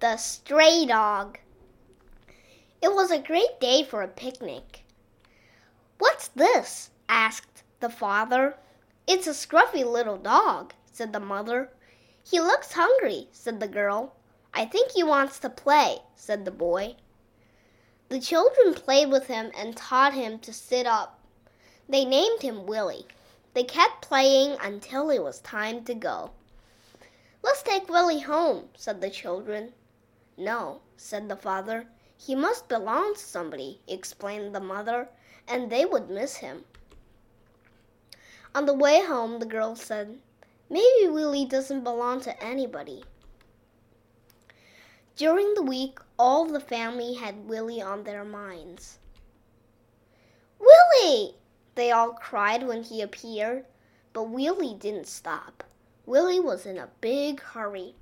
The Stray Dog. It was a great day for a picnic. What's this? asked the father. It's a scruffy little dog, said the mother. He looks hungry, said the girl. I think he wants to play, said the boy. The children played with him and taught him to sit up. They named him Willie. They kept playing until it was time to go. Let's take Willie home, said the children. No, said the father. He must belong to somebody, explained the mother, and they would miss him. On the way home, the girl said, Maybe Willie doesn't belong to anybody. During the week, all the family had Willie on their minds. Willie! They all cried when he appeared, but Willie didn't stop. Willie was in a big hurry.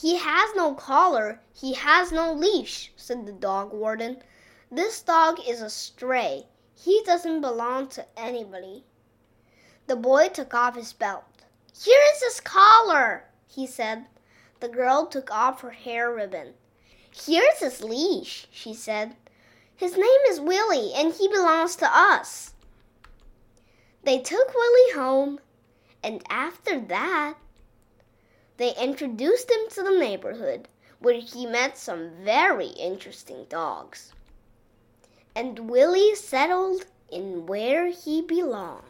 He has no collar, he has no leash, said the dog warden. This dog is a stray. He doesn't belong to anybody. The boy took off his belt. Here is his collar, he said. The girl took off her hair ribbon. Here's his leash, she said. His name is Willie, and he belongs to us. They took Willie home, and after that, they introduced him to the neighborhood, where he met some very interesting dogs. And Willie settled in where he belonged.